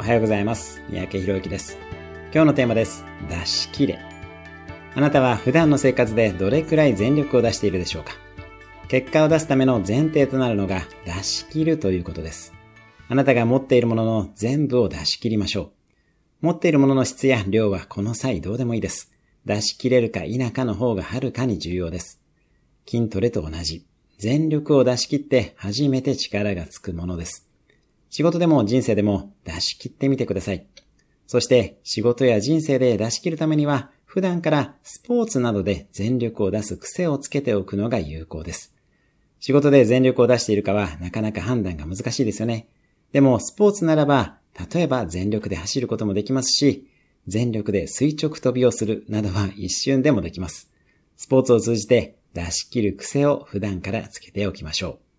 おはようございます。三宅博之です。今日のテーマです。出し切れ。あなたは普段の生活でどれくらい全力を出しているでしょうか？結果を出すための前提となるのが出し切るということです。あなたが持っているものの全部を出し切りましょう。持っているものの質や量はこの際どうでもいいです。出し切れるか否かの方がはるかに重要です。筋トレと同じ。全力を出し切って初めて力がつくものです。仕事でも人生でも出し切ってみてください。そして仕事や人生で出し切るためには普段からスポーツなどで全力を出す癖をつけておくのが有効です。仕事で全力を出しているかはなかなか判断が難しいですよね。でもスポーツならば例えば全力で走ることもできますし、全力で垂直飛びをするなどは一瞬でもできます。スポーツを通じて出し切る癖を普段からつけておきましょう。